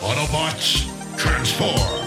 Autobots, transform!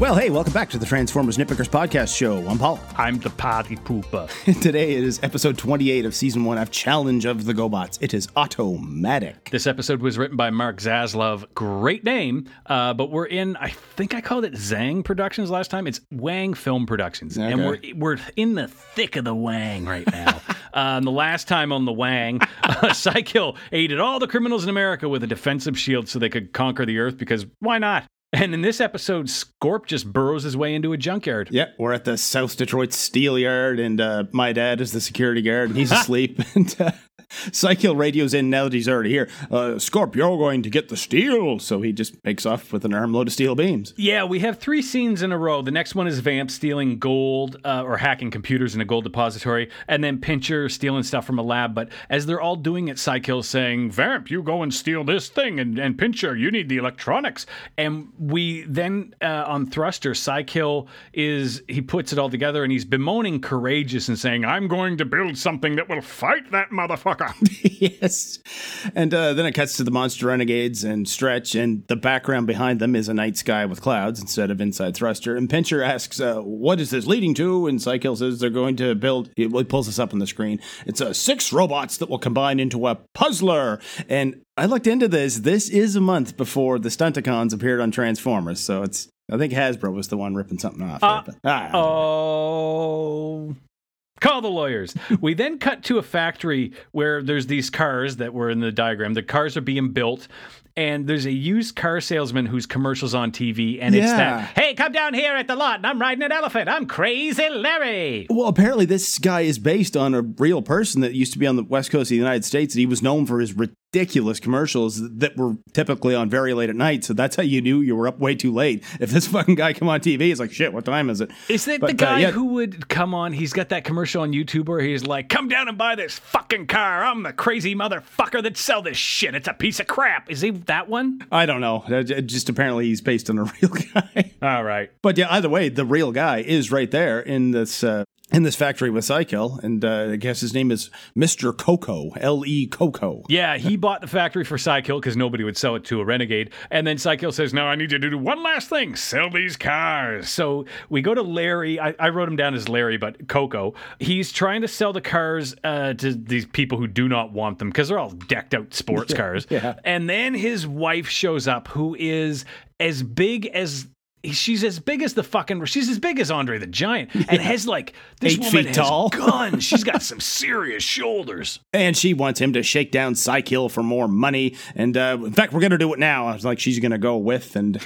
Well, hey, welcome back to the Transformers Nitpickers podcast show. I'm Paul. I'm the party pooper. Today it is episode 28 of season one of Challenge of the GoBots. It is Auto Madic. This episode was written by Mark Zaslove. Great name, uh, but we're in, I think I called it Zang Productions last time. It's Wang Film Productions. And we're, we're in the thick of the Wang right now. um, the last time on the Wang, uh, Cykill aided all the criminals in America with a defensive shield so they could conquer the Earth because why not? And in this episode, Scorp just burrows his way into a junkyard. Yeah, we're at the South Detroit Steel Yard, and uh, my dad is the security guard, and he's asleep. and uh, Cykill radios in now that he's already here. Uh, Scorp, you're going to get the steel. So he just makes off with an armload of steel beams. Yeah, we have three scenes in a row. The next one is Vamp stealing gold uh, or hacking computers in a gold depository, and then Pincher stealing stuff from a lab. But as they're all doing it, Cykill saying, Vamp, you go and steal this thing, and, and Pincher, you need the electronics. And we then uh, on Thruster, Cykill is, he puts it all together and he's bemoaning Courageous and saying, I'm going to build something that will fight that motherfucker. yes. And uh, then it cuts to the monster renegades and Stretch, and the background behind them is a night sky with clouds instead of inside thruster. And Pincher asks, uh, "What is this leading to?" And Cykill says they're going to build. He pulls this up on the screen. It's uh, six robots that will combine into a puzzler. And I looked into this. This is a month before the Stunticons appeared on Transformers, so it's. I think Hasbro was the one ripping something off. there, but- ah, Oh. Call the lawyers. we then cut to a factory where there's these cars that were in the diagram. The cars are being built, and there's a used car salesman whose commercials on TV, and it's Yeah. that, hey, come down here at the lot, and I'm riding an elephant. I'm Crazy Larry. Well, apparently this guy is based on a real person that used to be on the west coast of the United States, and he was known for his ridiculous commercials that were typically on very late at night. So that's how you knew you were up way too late. If this fucking guy come on TV, it's like, shit, what time is it? Is that But, the uh, guy yeah. who would come on? He's got that commercial on YouTube where he's like, "Come down and buy this fucking car. I'm the crazy motherfucker that sell this shit. It's a piece of crap." Is he that one? I don't know. Uh, Just apparently he's based on a real guy. All right. But yeah, either way, the real guy is right there in this. Uh, in this factory with Cykill, and uh, I guess his name is Mr. Coco, L E Coco. Yeah, he bought the factory for Cykill because nobody would sell it to a renegade. And then Cykill says, Now I need you to do one last thing sell these cars. So we go to Larry. I, I wrote him down as Larry, but Coco. He's trying to sell the cars uh, to these people who do not want them because they're all decked out sports cars. yeah. And then his wife shows up, who is as big as. She's as big as the fucking. She's as big as Andre the Giant, and has like this Eight woman feet tall. guns. She's got some serious shoulders. And she wants him to shake down Cykill for more money. And uh, in fact, we're going to do it now. I was like, she's going to go with. And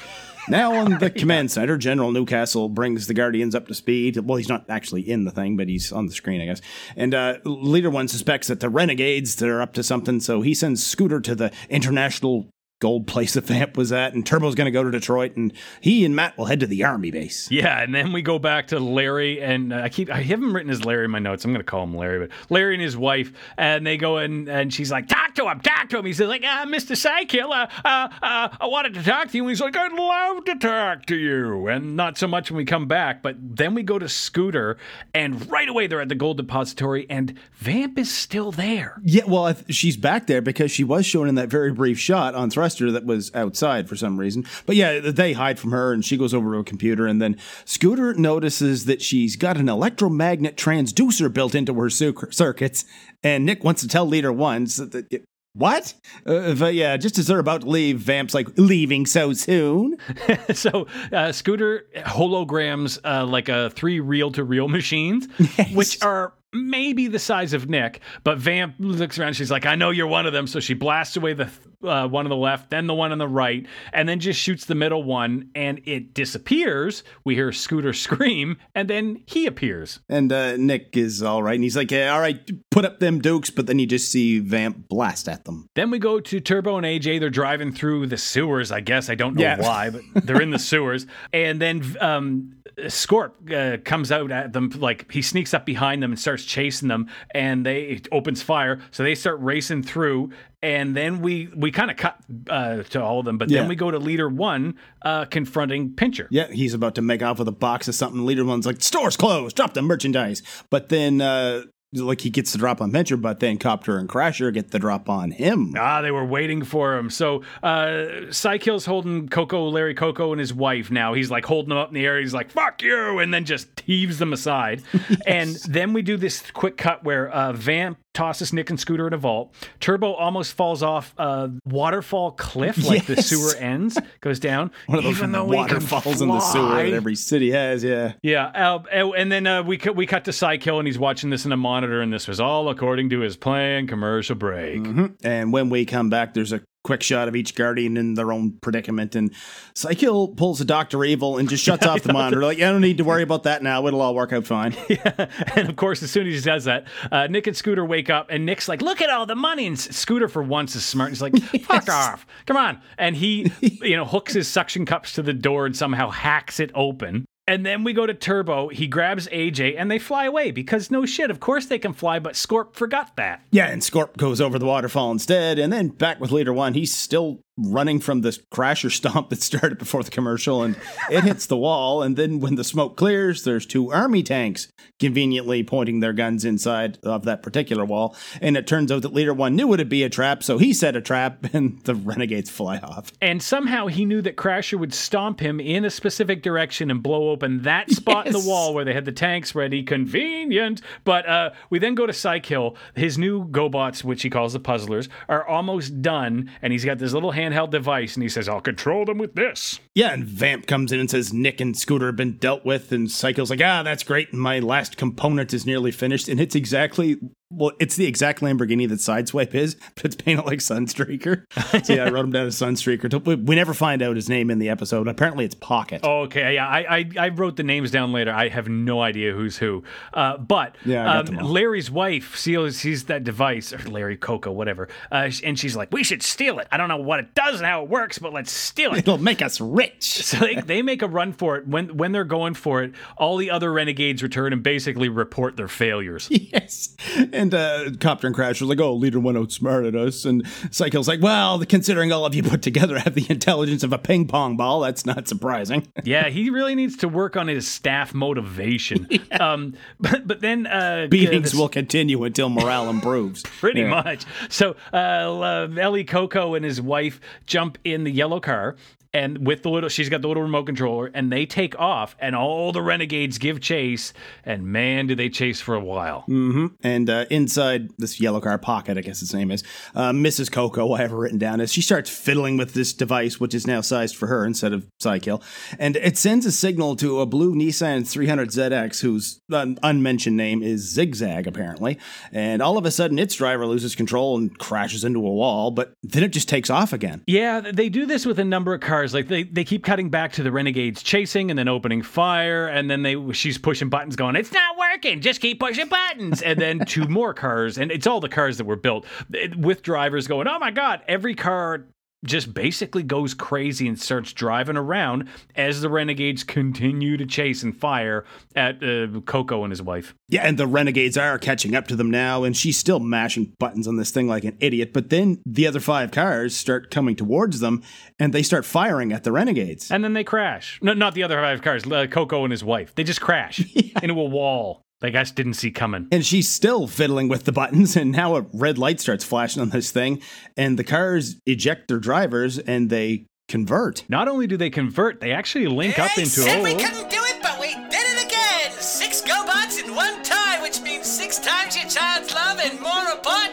now on the command center, General Newcastle brings the Guardians up to speed. Well, he's not actually in the thing, but he's on the screen, I guess. And uh, Leader One suspects that the Renegades, they're up to something. So he sends Scooter to the International Gold place that Vamp was at. And Turbo's going to go to Detroit. And he and Matt will head to the Army base. Yeah, and then we go back to Larry, and uh, I keep I have him written as Larry in my notes. I'm going to call him Larry, but Larry and his wife, and they go in, and she's like, "Talk to him, talk to him." He's like, "Ah, Mr. Cykill, uh, uh, uh, I wanted to talk to you." And he's like, "I'd love to talk to you," and not so much when we come back, but then we go to Scooter, and right away they're at the gold depository, and Vamp is still there. Yeah, well, she's back there because she was shown in that very brief shot on Thruster that was outside for some reason. But yeah, they hide from her and she goes over to a computer. And then Scooter notices that she's got an electromagnet transducer built into her cir- circuits. And Nick wants to tell Leader One that. What? Uh, but yeah, just as they're about to leave, Vamp's like, leaving so soon? so uh, Scooter holograms uh, like a three reel to reel machines, which are maybe the size of Nick. But Vamp looks around. She's like, "I know you're one of them." So she blasts away the uh, one on the left, then the one on the right, and then just shoots the middle one, and it disappears. We hear Scooter scream, and then he appears. And uh, Nick is all right. And he's like, yeah, all right, put up them dukes. But then you just see Vamp blast at them. Then we go to Turbo and AJ. They're driving through the sewers, I guess. I don't know Yeah. why, but they're in the sewers. And then um, Scorp uh, comes out at them, like he sneaks up behind them and starts chasing them, and they it opens fire. So they start racing through. And then we we kind of cut uh, to all of them, but Yeah. then we go to leader one uh, confronting Pincher. Yeah, he's about to make off with a box of something. Leader one's like, store's closed, drop the merchandise. But then uh, like he gets the drop on Pincher, but then Copter and Crasher get the drop on him. Ah, they were waiting for him. So uh Cykill's holding Coco, Larry Coco, and his wife now. He's like holding them up in the air. He's like, fuck you, and then just heaves them aside. yes. And then we do this quick cut where uh Vamp tosses Nick and Scooter in a vault. Turbo almost falls off a waterfall cliff, like yes. the sewer ends, goes down. One of those even though waterfalls in the sewer that every city has, yeah. Yeah. Uh, and then uh, we, cut, we cut to Cykill, and he's watching this in a monitor, and this was all according to his plan commercial break. Mm-hmm. And when we come back, there's a quick shot of each guardian in their own predicament. And Cykill pulls a Dr. Evil and just shuts off the monitor. Like, I don't need to worry about that now. It'll all work out fine. Yeah. And of course, as soon as he does that, uh, Nick and Scooter wake up, and Nick's like, look at all the money. And Scooter, for once, is smart. He's like, fuck off. Come on. And he, you know, hooks his suction cups to the door and somehow hacks it open. And then we go to Turbo. He grabs AJ and they fly away because no shit. Of course they can fly, but Scorp forgot that. Yeah, and Scorp goes over the waterfall instead. And then back with Leader One, he's still running from this crasher stomp that started before the commercial and it hits the wall and then when the smoke clears there's two army tanks conveniently pointing their guns inside of that particular wall. And it turns out that leader one knew it'd be a trap so he set a trap and the renegades fly off. And somehow he knew that crasher would stomp him in a specific direction and blow open that spot yes. in the wall where they had the tanks ready. Convenient. But uh, we then go to Cykill his new gobots which he calls the puzzlers are almost done and he's got this little hand handheld device and he says, I'll control them with this. Yeah, and Vamp comes in and says Nick and Scooter have been dealt with, and Cykill's like, ah, that's great. My last component is nearly finished. And it's exactly well, it's the exact Lamborghini that Sideswipe is, but it's painted like Sunstreaker. so yeah, I wrote him down as Sunstreaker. We never find out his name in the episode. Apparently, it's Pocket. Oh, okay, yeah, I, I, I wrote the names down later. I have no idea who's who. Uh, but yeah, um, Larry's wife sees sees that device, or Larry Coco, whatever, uh, and she's like, "We should steal it. I don't know what it does and how it works, but let's steal it. It'll make us rich." So they, they make a run for it. When when they're going for it, all the other renegades return and basically report their failures. Yes and uh, Copter and Crash was like, "Oh, leader one outsmarted us," and Cykill's like, "Well, considering all of you put together have the intelligence of a ping pong ball, that's not surprising." yeah, he really needs to work on his staff motivation. yeah. um, but but then uh, beatings will continue until morale improves. Pretty yeah. much. So uh, Ellie Coco and his wife jump in the yellow car and with the little she's got the little remote controller and they take off and all the renegades give chase and man do they chase for a while mm-hmm. and uh, inside this yellow car pocket i guess its name is uh, mrs coco i have it written down as she starts fiddling with this device which is now sized for her instead of Cykill and it sends a signal to a blue nissan 300zx whose unmentioned name is zigzag apparently and all of a sudden its driver loses control and crashes into a wall but then it just takes off again yeah they do this with a number of cars cars. Like they, they keep cutting back to the renegades chasing and then opening fire, and then they she's pushing buttons, going, "It's not working. Just keep pushing buttons." And then two more cars, and it's all the cars that were built eh, with drivers going, "Oh my god!" Every car just basically goes crazy and starts driving around as the renegades continue to chase and fire at uh, Coco and his wife. Yeah, and the renegades are catching up to them now, and she's still mashing buttons on this thing like an idiot. But then the other five cars start coming towards them, and they start firing at the renegades. And then they crash. No, not the other five cars. Uh, Coco and his wife. They just crash yeah. into a wall. I guess didn't see coming. And she's still fiddling with the buttons, and now a red light starts flashing on this thing, and the cars eject their drivers and they convert. Not only do they convert, they actually link hey, up into. Said we couldn't do it, but we did it again. Six GoBots in one tie, which means six times your child's love, and more importantly,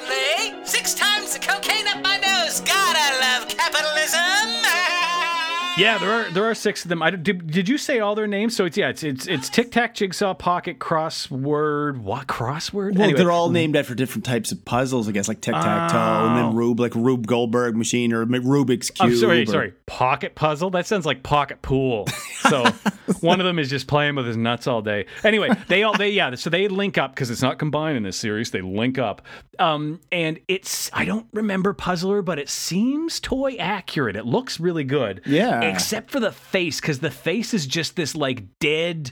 Yeah, there are there are six of them. I did, did you say all their names? So it's yeah, it's it's it's Tic Tac, Jigsaw, Pocket, Crossword, what crossword? Well, anyway. they're all named after different types of puzzles, I guess, like Tic Tac Toe, oh. and then oh. Rube, like Rube Goldberg machine or Rubik's cube. Oh, sorry, or... sorry, Pocket puzzle. That sounds like pocket pool. So one of them is just playing with his nuts all day. Anyway, they all they yeah, so they link up because it's not combined in this series. They link up, um, and it's I don't remember Puzzler, but it seems toy accurate. It looks really good. Yeah except for the face, because the face is just this like dead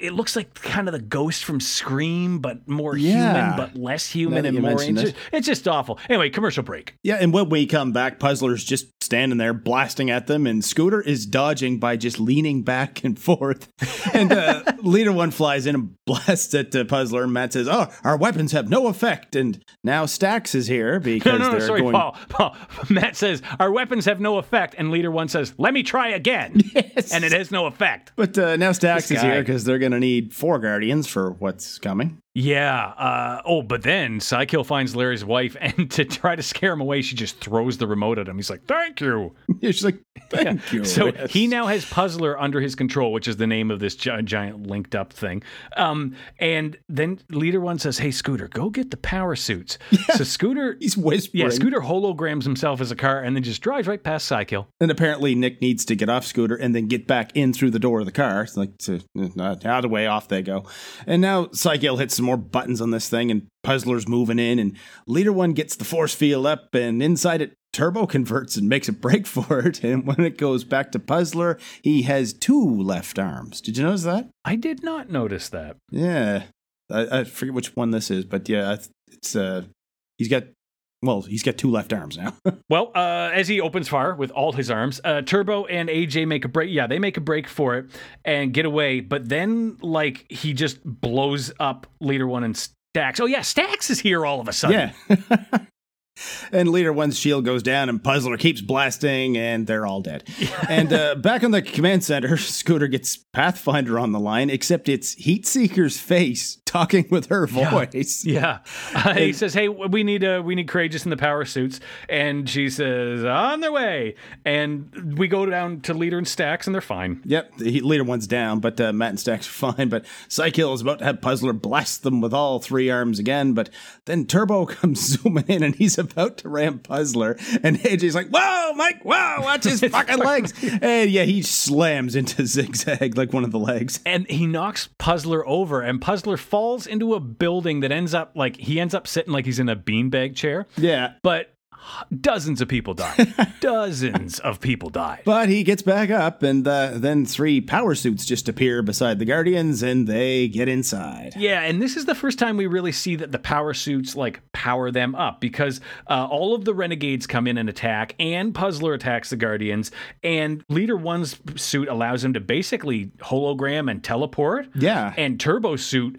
it, looks like kind of the ghost from Scream, but more Yeah. human, but less human and more. It's just, it's just awful. Anyway, commercial break. Yeah, and when we come back, Puzzler's just standing there blasting at them, and Scooter is dodging by just leaning back and forth. And uh, Leader One flies in and blasts at uh, Puzzler, and Matt says, "Oh, our weapons have no effect." And now Stax is here because No, no, no, they're sorry, going. Paul. Paul. Matt says our weapons have no effect, and Leader One says, "Let me try again," yes. and it has no effect. But uh, now Stax is here because they're going to need four Guardians for what's coming. Yeah. Uh, oh, but then Cykill finds Larry's wife, and to try to scare him away, she just throws the remote at him. He's like, "Thank you." She's like, "Thank you." So Yes. he now has Puzzler under his control, which is the name of this gi- giant linked up thing. Um, and then Leader One says, "Hey, Scooter, go get the power suits." So Scooter, he's whispering. yeah, Scooter holograms himself as a car, and then just drives right past Cykill. And apparently Nick needs to get off Scooter and then get back in through the door of the car. It's like to, out of the way, off they go. And now Cykill hits some more buttons on this thing, and Puzzler's moving in, and Leader One gets the force field up, and inside it, Turbo converts and makes a break for it. And when it goes back to Puzzler, he has two left arms. Did you notice that? I did not notice that. Yeah, I, I forget which one this is, but yeah, it's- it's uh, he's got well, he's got two left arms now. Well, uh, as he opens fire with all his arms, uh, Turbo and AJ make a break. Yeah, they make a break for it and get away. But then, like, he just blows up Leader One and Stacks. Oh yeah, Stacks is here all of a sudden. Yeah. and Leader One's shield goes down, and Puzzler keeps blasting, and they're all dead. and uh, back on the command center, Scooter gets Pathfinder on the line, except it's Heatseeker's face talking with her voice. Yeah, uh, he says, "Hey, we need uh, we need Courageous in the power suits," and she says, "On their way." And we go down to Leader and Stacks, and they're fine. Yep, the Leader One's down, but uh, Matt and Stacks are fine. But Psykill is about to have Puzzler blast them with all three arms again, but then Turbo comes zooming in, and he's about to ram Puzzler, and AJ's like, "Whoa, Mike! Whoa! Watch his fucking legs!" And yeah, he slams into Zigzag like one of the legs. and he knocks Puzzler over, and Puzzler falls into a building that ends up like he ends up sitting like he's in a beanbag chair. Yeah, But dozens of people die. dozens of people die. But he gets back up, and uh, then three power suits just appear beside the Guardians, and they get inside. Yeah, and this is the first time we really see that the power suits like power them up because uh, all of the renegades come in and attack, and Puzzler attacks the Guardians, and Leader One's suit allows him to basically hologram and teleport. Yeah. and Turbo suit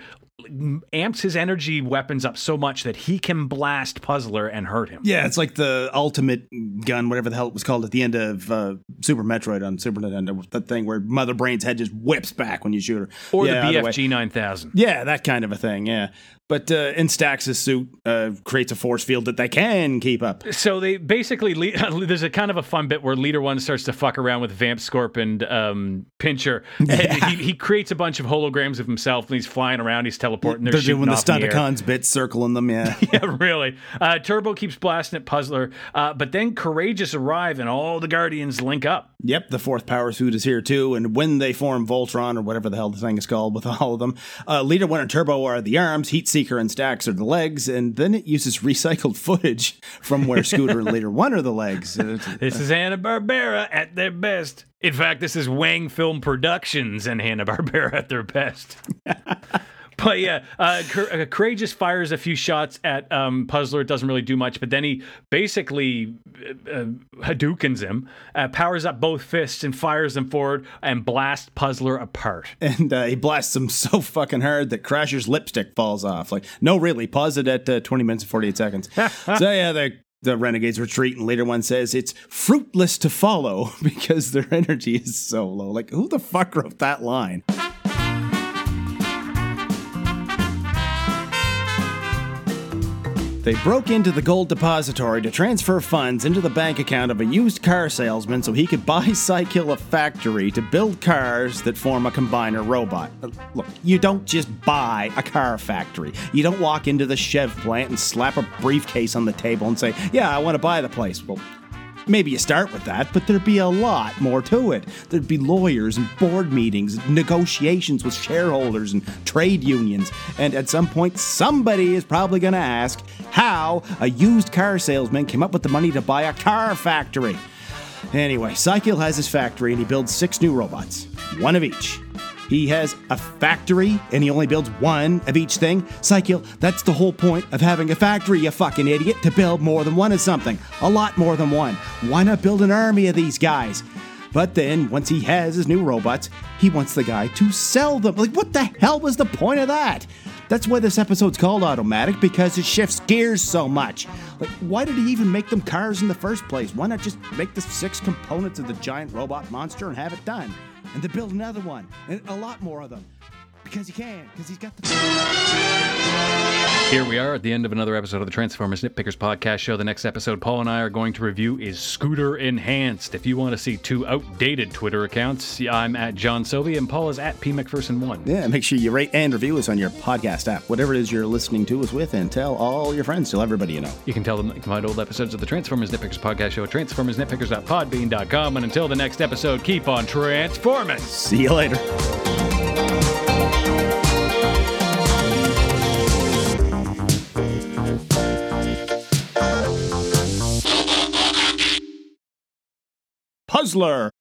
amps his energy weapons up so much that he can blast Puzzler and hurt him. Yeah, it's like the ultimate gun, whatever the hell it was called at the end of uh, Super Metroid on Super Nintendo. That thing where Mother Brain's head just whips back when you shoot her. Or yeah, the. BFG 9000. Yeah, that kind of a thing. Yeah, but uh, in Stax's suit uh, creates a force field that they can keep up. So they basically le- there's a kind of a fun bit where Leader One starts to fuck around with Vamp Scorp and um, Pincher. And he, he creates a bunch of holograms of himself and he's flying around. He's teleporting. They're, doing the in the. Stunticons bit, circling them. Yeah. Yeah, really. Uh, Turbo keeps blasting at Puzzler, uh, but then Courageous arrive and all the Guardians link up. Yep, the fourth power suit is here too, and when they form Voltron or whatever the hell the thing is called with all of them, uh, Leader One and Turbo are the arms, Heat Seeker and Stacks are the legs, and then it uses recycled footage from where Scooter and Leader One are the legs. This is Hanna Barbera at their best. In fact, this is Wang Film Productions and Hanna Barbera at their best. But yeah, uh, Cour- uh, Courageous fires a few shots at um, Puzzler. It doesn't really do much, but then he basically uh, uh, Hadoukens him, uh, powers up both fists and fires them forward and blasts Puzzler apart. and uh, he blasts them so fucking hard that Crasher's lipstick falls off. Like, no, really, pause it at uh, 20 minutes and 48 seconds. so yeah, the the renegades retreat, and later one says it's fruitless to follow because their energy is so low. Like, who the fuck wrote that line? They broke into the gold depository to transfer funds into the bank account of a used car salesman so he could buy Cykill a factory to build cars that form a combiner robot. Uh, Look, you don't just buy a car factory. You don't walk into the Chev plant and slap a briefcase on the table and say, Yeah, I want to buy the place. Well, Maybe you start with that, but there'd be a lot more to it. There'd be lawyers and board meetings, negotiations with shareholders and trade unions, and at some point, somebody is probably going to ask how a used car salesman came up with the money to buy a car factory. Anyway, Cykill has his factory and he builds six new robots, one of each. He has a factory and he only builds one of each thing. Cycle, that's the whole point of having a factory, you fucking idiot, to build more than one of something. A lot more than one. Why not build an army of these guys? But then, once he has his new robots, he wants the guy to sell them. Like, what the hell was the point of that? That's why this episode's called Automatic, because it shifts gears so much. Like, why did he even make them cars in the first place? Why not just make the six components of the giant robot monster and have it done? And to build another one, and a lot more of them. Because he can, because he's got the. Here we are at the end of another episode of the Transformers Nitpickers podcast show. The next episode Paul and I are going to review is Scooter Enhanced. If you want to see two outdated Twitter accounts, I'm at John Sovey and Paul is at P McPherson1. Yeah, make sure you rate and review us on your podcast app, whatever it is you're listening to us with, and tell all your friends, tell everybody you know. You can tell them that you can find old episodes of the Transformers Nitpickers podcast show at transformersnitpickers.podbean.com. And until the next episode, keep on transforming. See you later. Puzzler,